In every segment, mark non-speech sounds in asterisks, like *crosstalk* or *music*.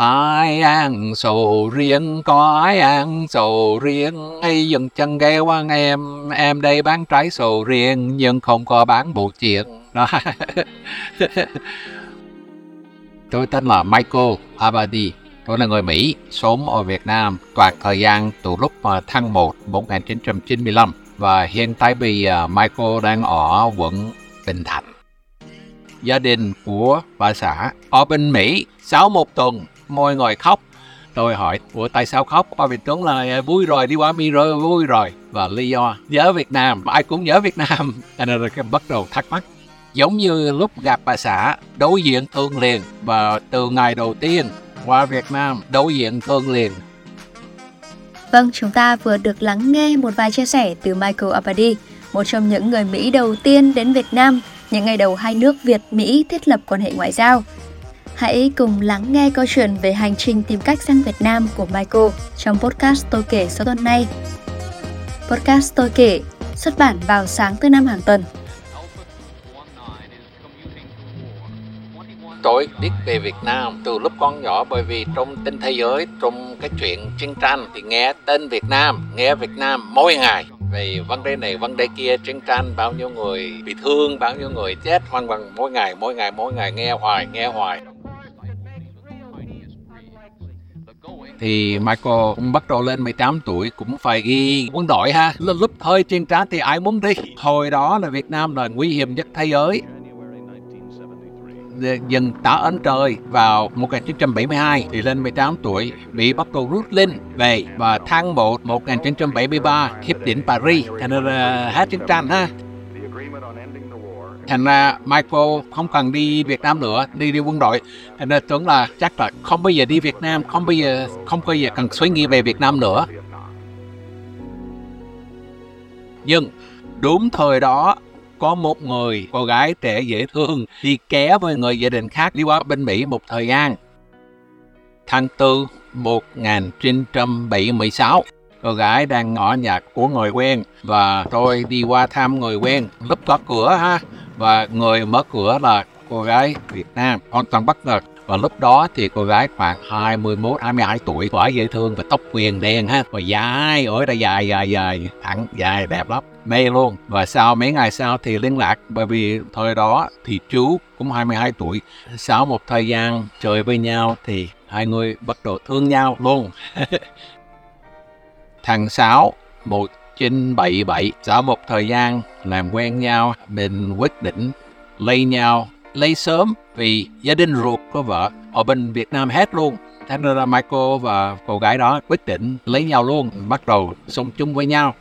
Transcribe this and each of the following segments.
ai ăn sầu riêng, có ai ăn sầu riêng. Ấy dừng chân ghé qua em em đây bán trái sầu riêng, nhưng không có bán bộ chuyện đó. *laughs* Tôi tên là Michael Abadi, tôi là người Mỹ, sống ở Việt Nam. Toàn thời gian từ lúc tháng 1 1995 và hiện tại bây giờ Michael đang ở quận Bình Thạnh. Gia đình của bà xã ở bên Mỹ, sáu một tuần môi ngồi khóc. Tôi hỏi ủa tại sao khóc? Qua vị tướng là à, vui rồi đi qua mi rồi vui rồi. Và lý do nhớ Việt Nam. Ai cũng nhớ Việt Nam. *laughs* Anh là cái bắt đầu thắc mắc. Giống như lúc gặp bà xã đối diện thương liền. Và từ ngày đầu tiên qua Việt Nam đối diện thương liền. Vâng, chúng ta vừa được lắng nghe một vài chia sẻ từ Michael Abadi, một trong những người Mỹ đầu tiên đến Việt Nam những ngày đầu hai nước Việt-Mỹ thiết lập quan hệ ngoại giao. Hãy cùng lắng nghe câu chuyện về hành trình tìm cách sang Việt Nam của Michael trong podcast tôi kể số tuần này. Podcast tôi kể xuất bản vào sáng thứ năm hàng tuần. tôi biết về Việt Nam từ lúc con nhỏ bởi vì trong tin thế giới, trong cái chuyện chiến tranh thì nghe tên Việt Nam, nghe Việt Nam mỗi ngày về vấn đề này, vấn đề kia chiến tranh, bao nhiêu người bị thương, bao nhiêu người chết, hoang bằng mỗi ngày mỗi ngày mỗi ngày nghe hoài nghe hoài thì Michael cũng bắt đầu lên 18 tuổi, cũng phải ghi quân đội ha. Lúc hơi trên trán thì ai muốn đi? Hồi đó là Việt Nam là nguy hiểm nhất thế giới. Dừng tá ấn trời. Vào 1972 thì lên 18 tuổi, bị bắt đầu rút lên về và tháng 1 1973 hiệp định Paris. Canada hết chiến tranh ha thành ra Michael không cần đi Việt Nam nữa đi đi quân đội. Thành ra tưởng là chắc là không bao giờ đi Việt Nam không bao giờ không bao giờ cần suy nghĩ về Việt Nam nữa. Nhưng đúng thời đó có một người cô gái trẻ dễ thương đi ké với người gia đình khác đi qua bên Mỹ một thời gian. Tháng 4 1976, cô gái đang ngõ nhà của người quen và tôi đi qua thăm người quen. Lúc có cửa ha và người mở cửa là cô gái Việt Nam hoàn toàn bất ngờ và lúc đó thì cô gái khoảng 21, 22 tuổi, quả dễ thương và tóc quyền đen ha, và dài, ở đây dài, dài, dài, thẳng, dài, đẹp lắm, mê luôn. Và sau mấy ngày sau thì liên lạc, bởi vì thời đó thì chú cũng 22 tuổi. Sau một thời gian chơi với nhau thì hai người bắt đầu thương nhau luôn. *laughs* Tháng sáu một Tháng 6, 1977, sau một thời gian làm quen nhau, mình quyết định lấy nhau lấy sớm vì gia đình ruột của vợ ở bên Việt Nam hết luôn. Thế nên là Michael và cô gái đó quyết định lấy nhau luôn, bắt đầu sống chung với nhau.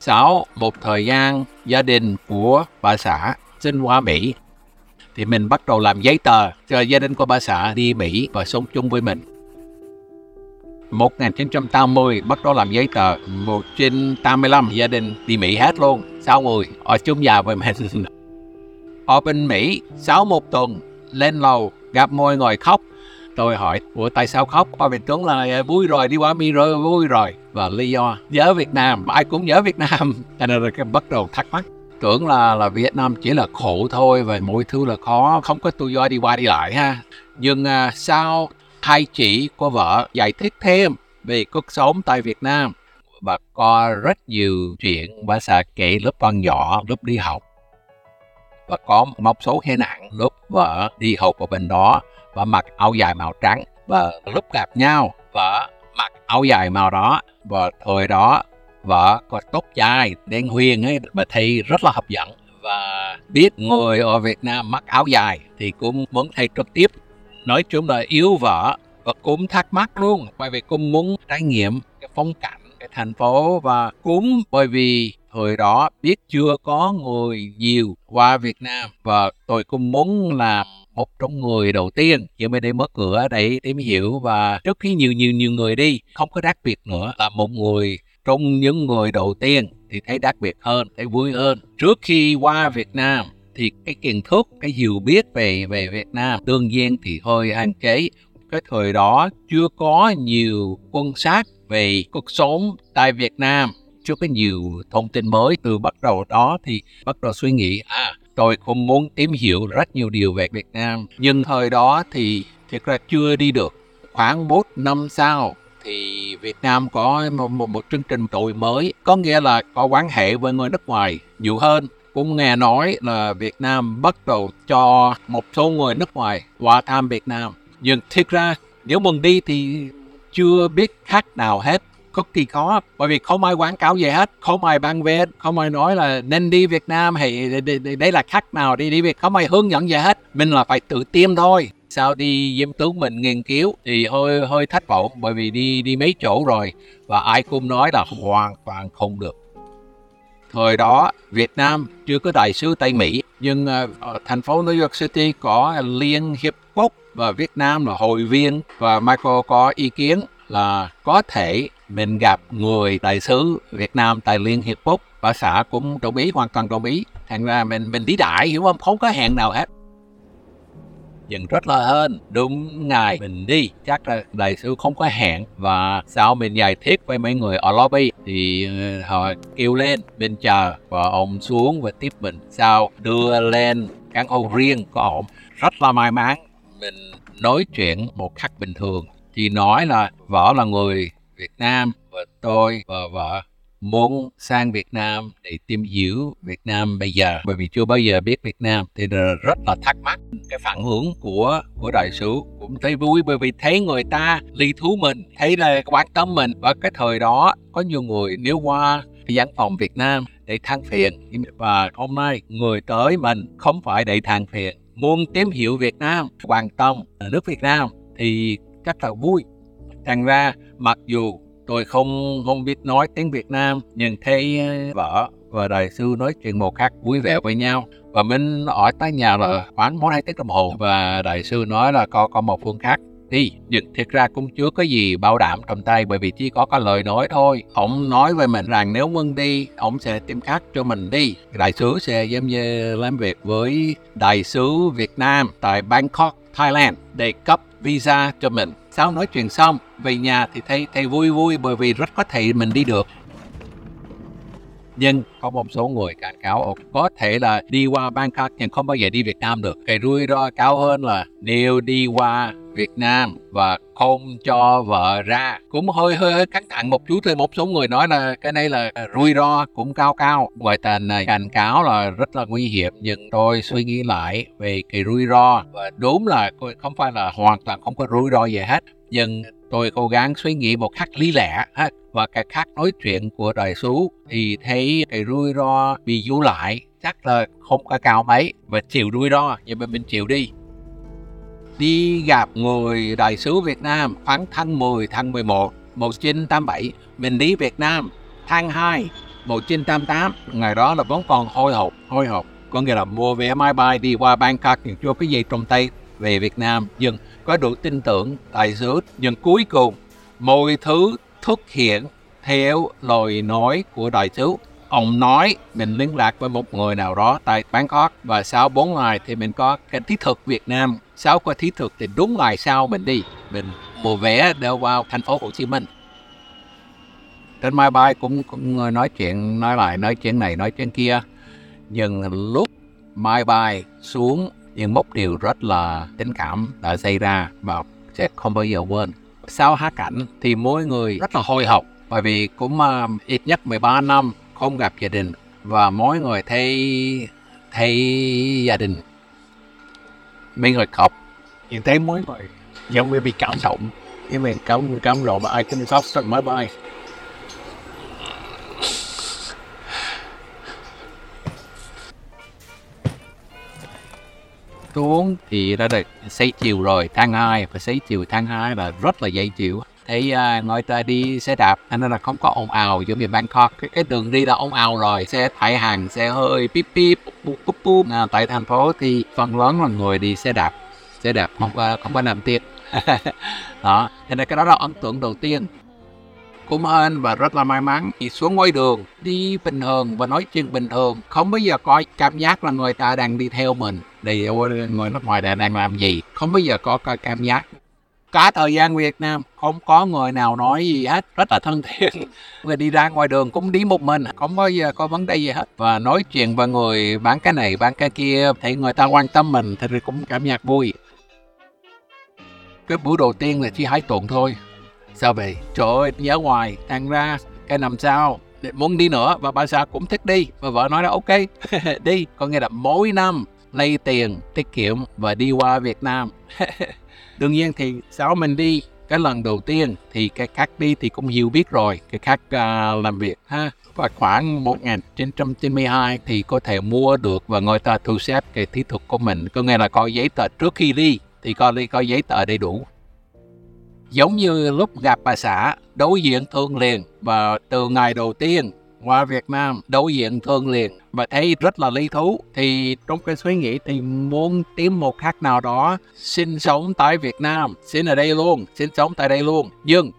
Sau một thời gian gia đình của bà xã xin qua Mỹ thì mình bắt đầu làm giấy tờ cho gia đình của bà xã đi Mỹ và sống chung với mình. 1980 bắt đầu làm giấy tờ 1985 gia đình đi Mỹ hết luôn sáu người ở chung nhà với mình *laughs* ở bên Mỹ, sáu một tuần, lên lầu, gặp môi ngồi khóc. Tôi hỏi, ủa tại sao khóc? Qua Việt Tuấn là à, vui rồi, đi qua Mỹ rồi, vui rồi. Và lý do, nhớ Việt Nam, ai cũng nhớ Việt Nam. *laughs* Cho nên là cái bắt đầu thắc mắc. Tưởng là là Việt Nam chỉ là khổ thôi và mọi thứ là khó, không có tự do đi qua đi lại ha. Nhưng uh, sau hai chị của vợ giải thích thêm về cuộc sống tại Việt Nam. Và có rất nhiều chuyện bà xã kể lúc con nhỏ, lúc đi học. Và có một số hình ảnh lúc vợ đi học ở bên đó. Và mặc áo dài màu trắng. Và lúc gặp nhau vợ mặc áo dài màu đó. Và thời đó vợ có tóc dài đen huyền ấy mà thì rất là hấp dẫn. Và biết người ở Việt Nam mặc áo dài thì cũng muốn thấy trực tiếp nói chung là yêu vợ và cũng thắc mắc luôn, bởi vì cũng muốn trải nghiệm cái phong cảnh, cái thành phố và cũng bởi vì hồi đó biết chưa có người nhiều qua Việt Nam và tôi cũng muốn làm một trong người đầu tiên khi mới đi mở cửa để tìm hiểu và trước khi nhiều nhiều nhiều người đi, không có đặc biệt nữa là một người trong những người đầu tiên thì thấy đặc biệt hơn, thấy vui hơn. Trước khi qua Việt Nam thì cái kiến thức cái hiểu biết về về Việt Nam tương nhiên thì hơi hạn chế. Cái thời đó chưa có nhiều quan sát về cuộc sống tại Việt Nam chưa có nhiều thông tin mới. Từ bắt đầu đó thì bắt đầu suy nghĩ à tôi không muốn tìm hiểu rất nhiều điều về Việt Nam. Nhưng thời đó thì thực ra chưa đi được. Khoảng 4 năm sau thì Việt Nam có một, một, một chương trình tội mới, có nghĩa là có quan hệ với người nước ngoài nhiều hơn. Cũng nghe nói là Việt Nam bắt đầu cho một số người nước ngoài qua thăm Việt Nam. Nhưng thực ra, nếu mình đi thì chưa biết khác nào hết. Cực kỳ khó bởi vì không ai quảng cáo gì hết, không ai bán vé không ai nói là nên đi Việt Nam hay đây là khác nào, đi đi Việt, không ai hướng dẫn gì hết. Mình là phải tự tiêm thôi. Sau đi diêm tướng mình nghiên cứu thì hơi hơi thất vọng, bởi vì đi đi mấy chỗ rồi và ai cũng nói là hoàn toàn không được thời đó, Việt Nam chưa có đại sứ Tây Mỹ, nhưng ờ, ở thành phố New York City có Liên Hiệp Quốc và Việt Nam là hội viên và Michael có ý kiến là có thể mình gặp người đại sứ Việt Nam tại Liên Hiệp Quốc. Và xã cũng đồng ý, hoàn toàn đồng ý. Thành ra mình mình đi đại hiểu không? Không có hẹn nào hết nhưng rất là hơn đúng ngày mình đi, chắc là đại sứ không có hẹn. Và sau mình giải thích với mấy người ở lobby thì ờ, họ kêu lên bên chờ và ông xuống và tiếp mình. Sau đưa lên căn hộ riêng của ông. Rất là may mắn, mình nói chuyện một cách bình thường. Chỉ nói là vợ là người Việt Nam và tôi và vợ muốn sang Việt Nam để tìm hiểu Việt Nam bây giờ. Bởi vì chưa bao giờ biết Việt Nam, thì rất là thắc mắc cái phản ứng của của đại sứ. Cũng thấy vui bởi vì thấy người ta lý thú mình, thấy là quan tâm mình. Và cái thời đó, có nhiều người nếu qua văn phòng Việt Nam để than phiền. Và hôm nay người tới mình không phải để than phiền, muốn tìm hiểu Việt Nam, quan tâm nước Việt Nam, thì rất là vui. Thành ra mặc dù tôi không không biết nói tiếng Việt Nam, nhưng thấy ờ, vợ và đại sư nói chuyện một cách vui vẻ với nhau. Và mình ở tại nhà là khoảng một hai tiếng đồng hồ, và đại sư nói là có có một phương khác. Đi nhưng thực ra cũng chưa có gì bảo đảm trong tay, bởi vì chỉ có cái lời nói thôi. Ông nói với mình rằng nếu mình đi, ông sẽ tìm khác cho mình đi. Đại sứ sẽ giống như làm việc với đại sứ Việt Nam tại Bangkok, Thailand để cấp visa cho mình sau nói chuyện xong, về nhà thì thấy thầy vui vui bởi vì rất có thể mình đi được nhưng có một số người cảnh cáo có thể là đi qua Bangkok nhưng không bao giờ đi Việt Nam được. Cái rủi ro cao hơn là nếu đi qua Việt Nam và không cho vợ ra. Cũng hơi hơi hơi căng thẳng một chút thôi. Một số người nói là cái này là rủi ro cũng cao cao. Ngoại tình này cảnh cáo là rất là nguy hiểm. Nhưng tôi suy nghĩ lại về cái rủi ro. Và đúng là không phải là hoàn toàn không có rủi ro gì hết. Nhưng tôi cố gắng suy nghĩ một cách lý lẽ và cái cách nói chuyện của đại sứ thì thấy cái rủi ro bị giữ lại chắc là không có cao mấy. Và chịu rủi ro, nhưng mà mình chịu đi đi gặp người đại sứ Việt Nam khoảng tháng 10 tháng 11 1987 mình đi Việt Nam, tháng 2 1988 ngày đó là vẫn còn hồi hộp hồi hộp. Có nghĩa là mua vé máy bay đi qua Bangkok, nhưng chưa cái gì trong tay. Về Việt Nam, nhưng có đủ tin tưởng đại sứ. Nhưng cuối cùng, mọi thứ thực hiện theo lời nói của đại sứ ông nói mình liên lạc với một người nào đó tại Bangkok và sau 4 ngày thì mình có cái thiết thực Việt Nam. Sau cái thiết thực thì đúng ngày sau mình đi. Mình mua vé đều vào thành phố Hồ Chí Minh. Trên máy bay cũng, cũng nói chuyện nói lại nói chuyện này nói chuyện kia. Nhưng lúc máy bay xuống nhưng một điều rất là tình cảm đã xảy ra và sẽ không bao giờ quên. Sau hạ cảnh thì mỗi người rất là hồi hộp bởi vì cũng uh, ít nhất 13 năm không gặp gia đình và mỗi người thấy thấy gia đình. Mấy người khóc. Nhìn thấy mỗi người giống như bị cảm động. Nhưng mình cảm cảm động mà ai cũng khóc rất máy bay xuống thì đã được xây chiều rồi tháng 2 và xây chiều tháng 2 là rất là dễ chịu thấy à, uh, người ta đi xe đạp nên là không có ồn ào giống như Bangkok. Cái, cái đường đi là ồn ào rồi xe thải hàng xe hơi pip pip búp búp búp à, tại thành phố thì phần lớn là người đi xe đạp xe đạp không có không có làm tiền *laughs* đó nên cái đó là ấn tượng đầu tiên. Cũng hên và rất là may mắn thì xuống ngoài đường đi bình thường và nói chuyện bình thường không bao giờ có cảm giác là người ta đang đi theo mình. Đi người nước ngoài đang làm gì? Không bao giờ có cảm giác cả thời gian Việt Nam không có người nào nói gì hết rất là thân thiện. *laughs* Người đi ra ngoài đường cũng đi một mình không có giờ có vấn đề gì hết. Và nói chuyện với người bán cái này bán cái kia thấy người ta quan tâm mình thì cũng cảm giác vui. Cái bữa đầu tiên là chỉ hai tuần thôi. Sao vậy? Trời ơi nhớ ngoài thành ra cái năm sau muốn đi nữa và bà xã cũng thích đi. Và vợ nói là ok *laughs* đi có nghĩa là mỗi năm lấy tiền tiết kiệm và đi qua Việt Nam. *laughs* Đương nhiên thì sau mình đi cái lần đầu tiên thì cái khách đi thì cũng hiểu biết rồi cái khách uh, à, làm việc ha. Và khoảng 1992 thì có thể mua được và người ta thu xếp cái thiết thuật của mình. Có nghĩa là có giấy tờ trước khi đi thì có đi có giấy tờ đầy đủ. Giống như lúc gặp bà xã đối diện thương liền và từ ngày đầu tiên qua Việt Nam, đối diện thương liền và thấy rất là lý thú, thì trong cái suy nghĩ thì muốn tìm một khách nào đó sinh sống tại Việt Nam sinh ở đây luôn sinh sống tại đây luôn. Nhưng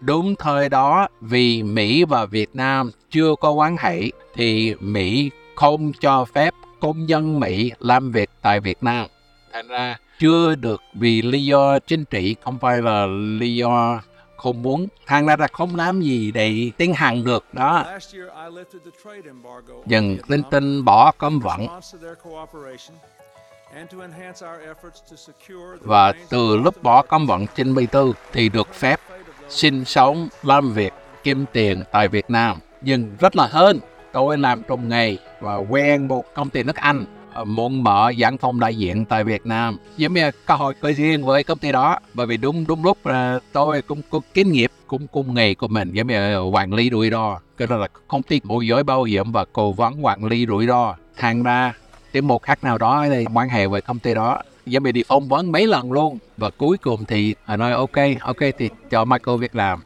đúng thời đó, vì Mỹ và Việt Nam chưa có quan hệ, thì Mỹ không cho phép công dân Mỹ làm việc tại Việt Nam. Thành ra chưa được vì lý do chính trị, không phải là lý do không muốn. Thành ra là không làm gì để tiến hành được. Đó. Dần Clinton bỏ cấm vận và từ lúc bỏ cấm vận 94 thì được phép sinh sống, làm việc, kiếm tiền tại Việt Nam. Nhưng rất là hơn, tôi làm trong nghề và quen một công ty nước Anh muốn mở văn phòng đại diện tại Việt Nam. Giống như cơ hội cơ riêng với công ty đó. Bởi vì đúng đúng lúc là tôi cũng có kinh nghiệm, cũng cùng nghề của mình, giống như quản lý rủi ro. Cái đó là công ty môi giới bảo hiểm và cố vấn quản lý rủi ro. Thành ra tìm một khách nào đó thì quan hệ với công ty đó, giống như đi phỏng vấn mấy lần luôn. Và cuối cùng thì họ nói ok ok thì cho Michael việc làm.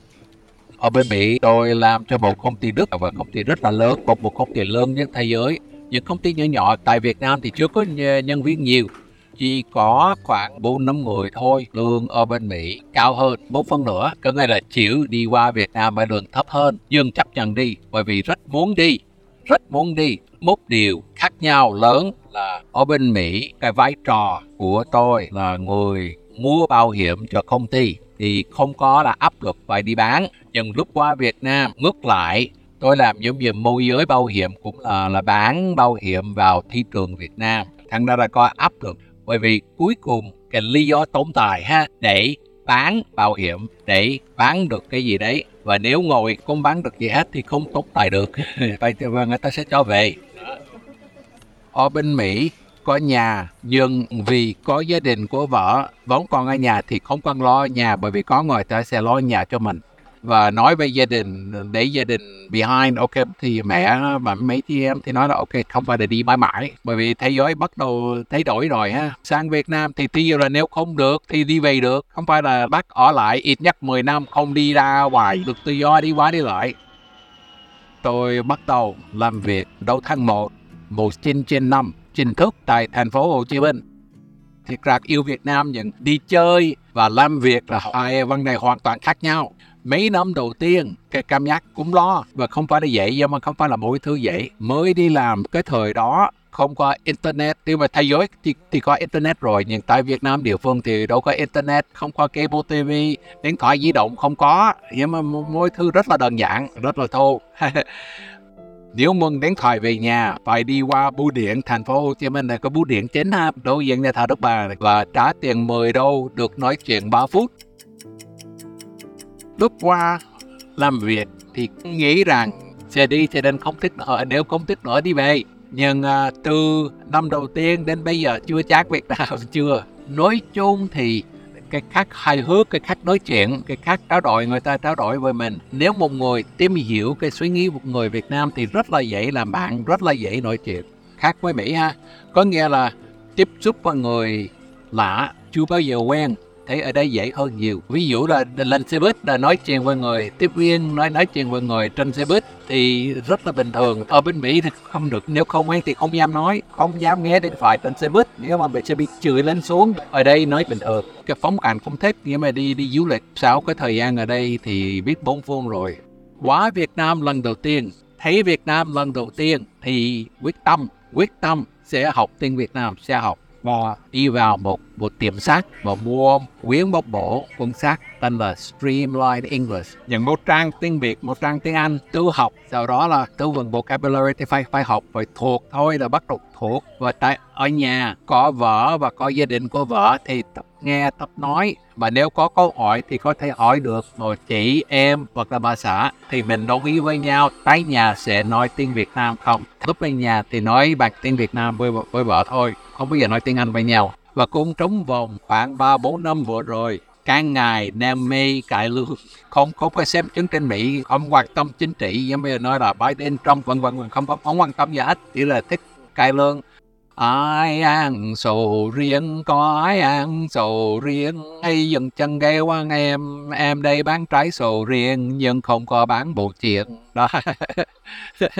Ở bên Mỹ, tôi làm cho một công ty Đức và công ty rất là lớn, một một công ty lớn nhất thế giới những công ty nhỏ nhỏ tại Việt Nam thì chưa có nhân viên nhiều. Chỉ có khoảng 4 năm người thôi, lương ở bên Mỹ cao hơn. Một phần nữa, có nghĩa là chịu đi qua Việt Nam mà lương thấp hơn. Nhưng chấp nhận đi, bởi vì rất muốn đi, rất muốn đi. Một điều khác nhau lớn là ở bên Mỹ, cái vai trò của tôi là người mua bảo hiểm cho công ty thì không có là áp lực phải đi bán. Nhưng lúc qua Việt Nam, ngược lại tôi làm giống như môi giới bảo hiểm cũng là là bán bảo hiểm vào thị trường Việt Nam. Thành ra là có áp lực. Bởi vì cuối cùng cái lý do tồn tại ha, để bán bảo hiểm, để bán được cái gì đấy. Và nếu ngồi không bán được gì hết thì không tồn tại được. *laughs* Vậy thì người ta sẽ cho về. Ở bên Mỹ có nhà, nhưng vì có gia đình của vợ vẫn còn ở nhà thì không cần lo nhà. Bởi vì có người ta sẽ lo nhà cho mình và nói với gia đình, để gia đình behind, ok, thì mẹ và mấy chị em thì nói là ok, không phải là đi mãi mãi. Bởi vì thế giới bắt đầu thay đổi rồi ha. Sang Việt Nam thì tuy là nếu không được thì đi về được. Không phải là bắt ở lại, ít nhất 10 năm không đi ra ngoài được tự do, đi qua đi lại. Tôi bắt đầu làm việc đầu tháng 1 một trên trên năm, chính thức tại thành phố Hồ Chí Minh. Thiệt ra yêu Việt Nam nhưng đi chơi và làm việc là hai vấn đề hoàn toàn khác nhau mấy năm đầu tiên cái cảm giác cũng lo và không phải là dễ nhưng mà không phải là mỗi thứ dễ. Mới đi làm cái thời đó không có internet. Nhưng mà thế giới thì, thì có internet rồi nhưng tại Việt Nam địa phương thì đâu có internet không có cable TV điện thoại di động không có. Nhưng mà mỗi thứ rất là đơn giản rất là thô. *laughs* Nếu mừng điện thoại về nhà phải đi qua bưu điện thành phố Hồ Chí Minh này có bưu điện chính ha. Đối diện nhà thờ Đức Bà và trả tiền 10 đô được nói chuyện 3 phút lúc qua làm việc thì nghĩ rằng sẽ đi thì nên không thích nữa nếu không thích nữa đi về. Nhưng à, từ năm đầu tiên đến bây giờ chưa chắc việc nào *laughs* chưa. Nói chung thì cái khác hài hước cái khác nói chuyện cái khác trao đổi người ta trao đổi với mình. Nếu một người tìm hiểu cái suy nghĩ một người Việt Nam thì rất là dễ làm bạn rất là dễ nói chuyện. Khác với Mỹ ha có nghĩa là tiếp xúc với người lạ chưa bao giờ quen thấy ở đây dễ hơn nhiều. Ví dụ là lên xe buýt là nói chuyện với người, tiếp viên nói nói chuyện với người trên xe buýt thì rất là bình thường. Ở bên mỹ thì không được, nếu không quen thì không dám nói, không dám nghe điện thoại trên xe buýt. Nếu mà bị sẽ bị chửi lên xuống, ở đây nói bình thường. Cái phóng cảnh không thích nhưng mà đi đi du lịch, sau cái thời gian ở đây thì biết bốn phương rồi. Quá Việt Nam lần đầu tiên, thấy Việt Nam lần đầu tiên thì quyết tâm quyết tâm sẽ học tiếng Việt Nam, sẽ học. Và đi vào một một tiệm sách và mua quyển bóc bổ, cuốn sách tên là Streamline English. Những một trang tiếng Việt một trang tiếng Anh tự học. Sau đó là tư vựng vocabulary thì phải phải học, phải thuộc, thôi là bắt đầu thuộc. Và tại, ở nhà có vợ và có gia đình của vợ thì tập nghe, tập nói. Và nếu có câu hỏi thì có thể hỏi được một chị, em hoặc là bà xã thì mình đồng ý với nhau. Tới nhà sẽ nói tiếng Việt Nam không? Lúc về nhà thì nói bằng tiếng Việt Nam với với vợ thôi. Không bao giờ nói tiếng Anh với nhau và cũng trong vòng khoảng 3 4 năm vừa rồi càng ngày nam mê cải lương. Không có phải xem chứng trên Mỹ, không quan tâm chính trị, giống như nói là Biden, Trump, vân vân không không quan tâm gì hết, chỉ là thích cải lương. Ai ăn sầu riêng, có ai ăn sầu riêng, hay dừng chân ghé qua em em đây bán trái sầu riêng, nhưng không có bán bộ chuyện đó. *laughs*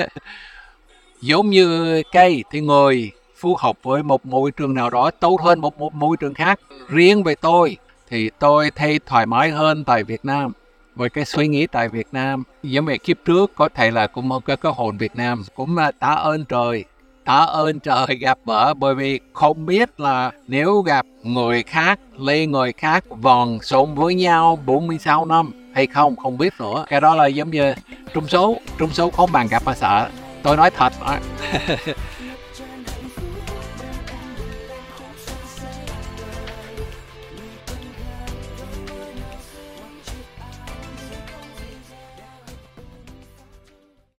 Giống như cây thì ngồi phù hợp với một môi trường nào đó tốt hơn một, một môi trường khác. Riêng về tôi thì tôi thấy thoải mái hơn tại Việt Nam. Với cái suy nghĩ tại Việt Nam giống như kiếp trước có thể là cũng một cái cơ hồn Việt Nam. Cũng là tạ ơn trời tạ ơn trời gặp vợ bởi vì không biết là nếu gặp người khác lên người khác vòng sống với nhau 46 năm hay không không biết nữa. Cái đó là giống như trung số trung số không bằng gặp mà sợ tôi nói thật *laughs*